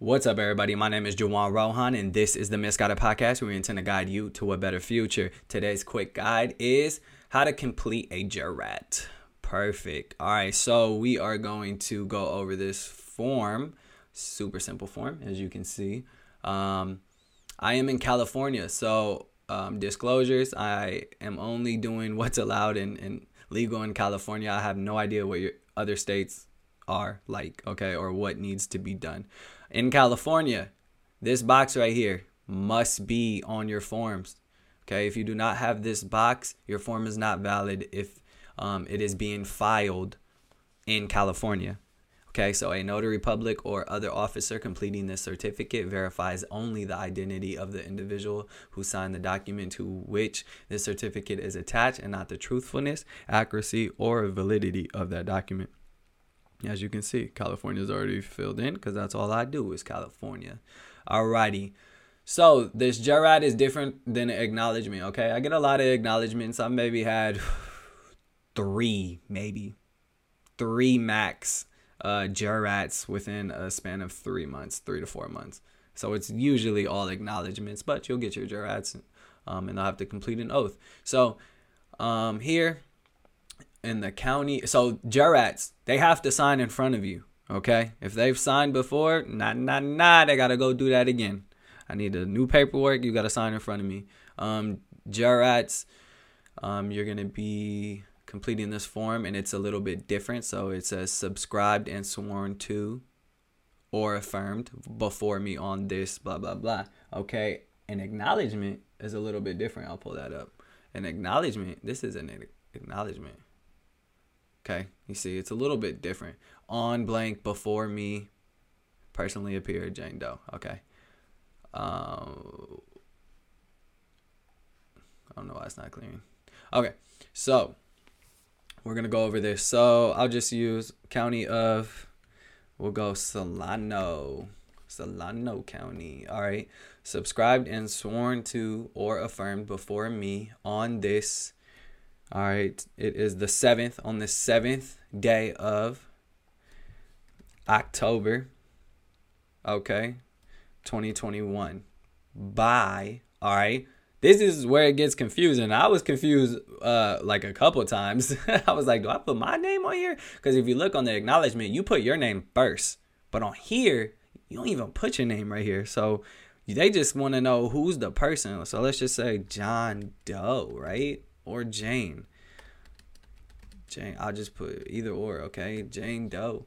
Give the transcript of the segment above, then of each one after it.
What's up, everybody? My name is Juwan Rohan, and this is the Misguided Podcast where we intend to guide you to a better future. Today's quick guide is how to complete a jurat. Perfect. All right, so we are going to go over this form, super simple form, as you can see. Um, I am in California, so um, disclosures I am only doing what's allowed and, legal in California. I have no idea what your other states are like, okay, or what needs to be done in California, this box right here must be on your forms. Okay, if you do not have this box, your form is not valid if um, it is being filed in California. Okay, so a notary public or other officer completing this certificate verifies only the identity of the individual who signed the document to which this certificate is attached and not the truthfulness, accuracy, or validity of that document. As you can see, California is already filled in because that's all I do is California. Alrighty. So this jurat is different than an acknowledgement. Okay, I get a lot of acknowledgements. I maybe had three, maybe three max uh, jurats within a span of three months, three to four months. So it's usually all acknowledgements, but you'll get your jurats, um, and they'll have to complete an oath. So um, here in the county. So jurats, they have to sign in front of you. Okay, if they've signed before, nah, nah, nah, they gotta go do that again. I need a new paperwork. You gotta sign in front of me. Um, jurats, um, you're gonna be completing this form, and it's a little bit different. So it says subscribed and sworn to, or affirmed before me on this, blah blah blah. Okay, an acknowledgement is a little bit different. I'll pull that up. An acknowledgement. This is an acknowledgement. Okay, you see, it's a little bit different. On blank before me personally appeared Jane Doe. Okay. Um, I don't know why it's not clearing. Okay, so we're gonna go over this. So I'll just use county of. We'll go Solano, Solano County. All right. Subscribed and sworn to or affirmed before me on this all right, it is the seventh on the seventh day of October. Okay, 2021. Bye. all right. This is where it gets confusing. I was confused uh like a couple times. I was like, do I put my name on here? Because if you look on the acknowledgement, you put your name first. But on here, you don't even put your name right here. So they just want to know who's the person. So let's just say John Doe, right? Or Jane. Jane, I'll just put either or, okay? Jane Doe.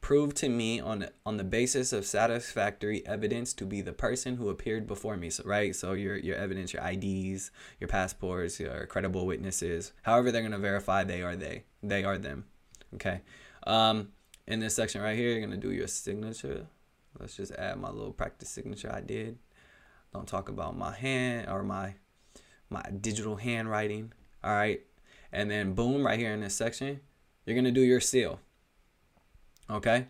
Prove to me on on the basis of satisfactory evidence to be the person who appeared before me. So right, so your your evidence, your IDs, your passports, your credible witnesses, however they're gonna verify they are they, they are them. Okay. Um, in this section right here, you're gonna do your signature. Let's just add my little practice signature I did. Don't talk about my hand or my my digital handwriting. All right. And then boom, right here in this section, you're to do your seal. Okay.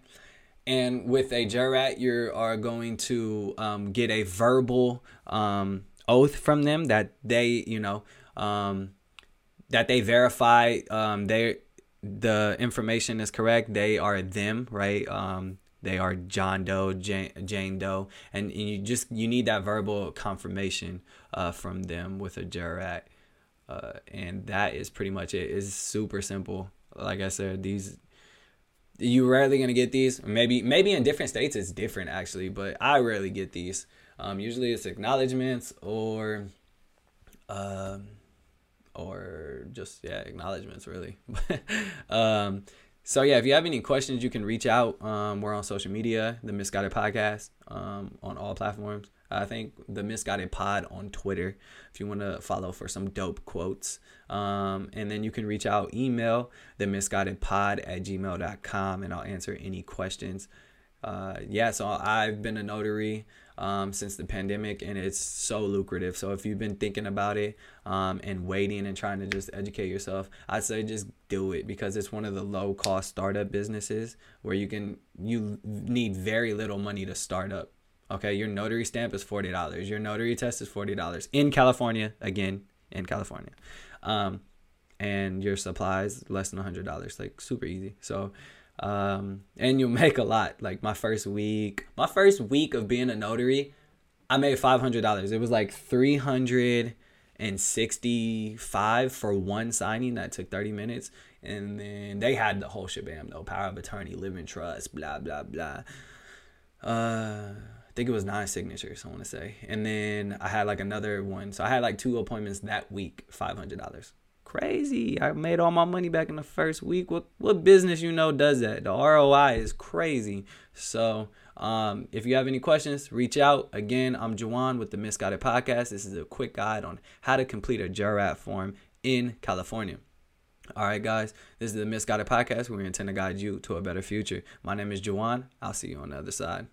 And with a jurat, you are going to um, get a verbal um, oath from them that they, you know, um, that they verify um, they the information is correct. They are them, right? Um, they are John Doe, Jane, Jane Doe, and, you just you need that verbal confirmation uh, from them with a jurat, uh, and that is pretty much it. It's super simple. Like I said, these you rarely gonna get these. Maybe maybe in different states it's different actually, but I rarely get these. Um, usually it's acknowledgments or. Um, or just yeah acknowledgments really um so yeah, if you have any questions, you can reach out. Um, we're on social media, the Misguided Podcast, um, on all platforms. I think the Misguided Pod on Twitter, if you want to follow for some dope quotes. Um, and then you can reach out, email the misguided pod at gmail.com, and I'll answer any questions. Uh, yeah, so I've been a notary um, since the pandemic, and it's so lucrative. So if you've been thinking about it um, and waiting and trying to just educate yourself, I'd say just do it because it's one of the low cost startup businesses where you can you need very little money to start up. Okay, your notary stamp is forty dollars. Your notary test is forty dollars in California. Again, in California, um, and your supplies less than hundred dollars. Like super easy. So Um, and you'll make a lot. Like my first week, my first week of being a notary, I made five hundred dollars. It was like three hundred and sixty-five for one signing that took thirty minutes, and then they had the whole shebang though: power of attorney, living trust, blah blah blah. Uh, I think it was nine signatures. I want to say, and then I had like another one. So I had like two appointments that week, five hundred dollars crazy. I made all my money back in the first week. What what business you know does that? The ROI is crazy. So um, if you have any questions, reach out. Again, I'm Juwan with the Misguided Podcast. This is a quick guide on how to complete a JURAT form in California. All right, guys, this is the Misguided Podcast we intend to guide you to a better future. My name is Juwan. I'll see you on the other side.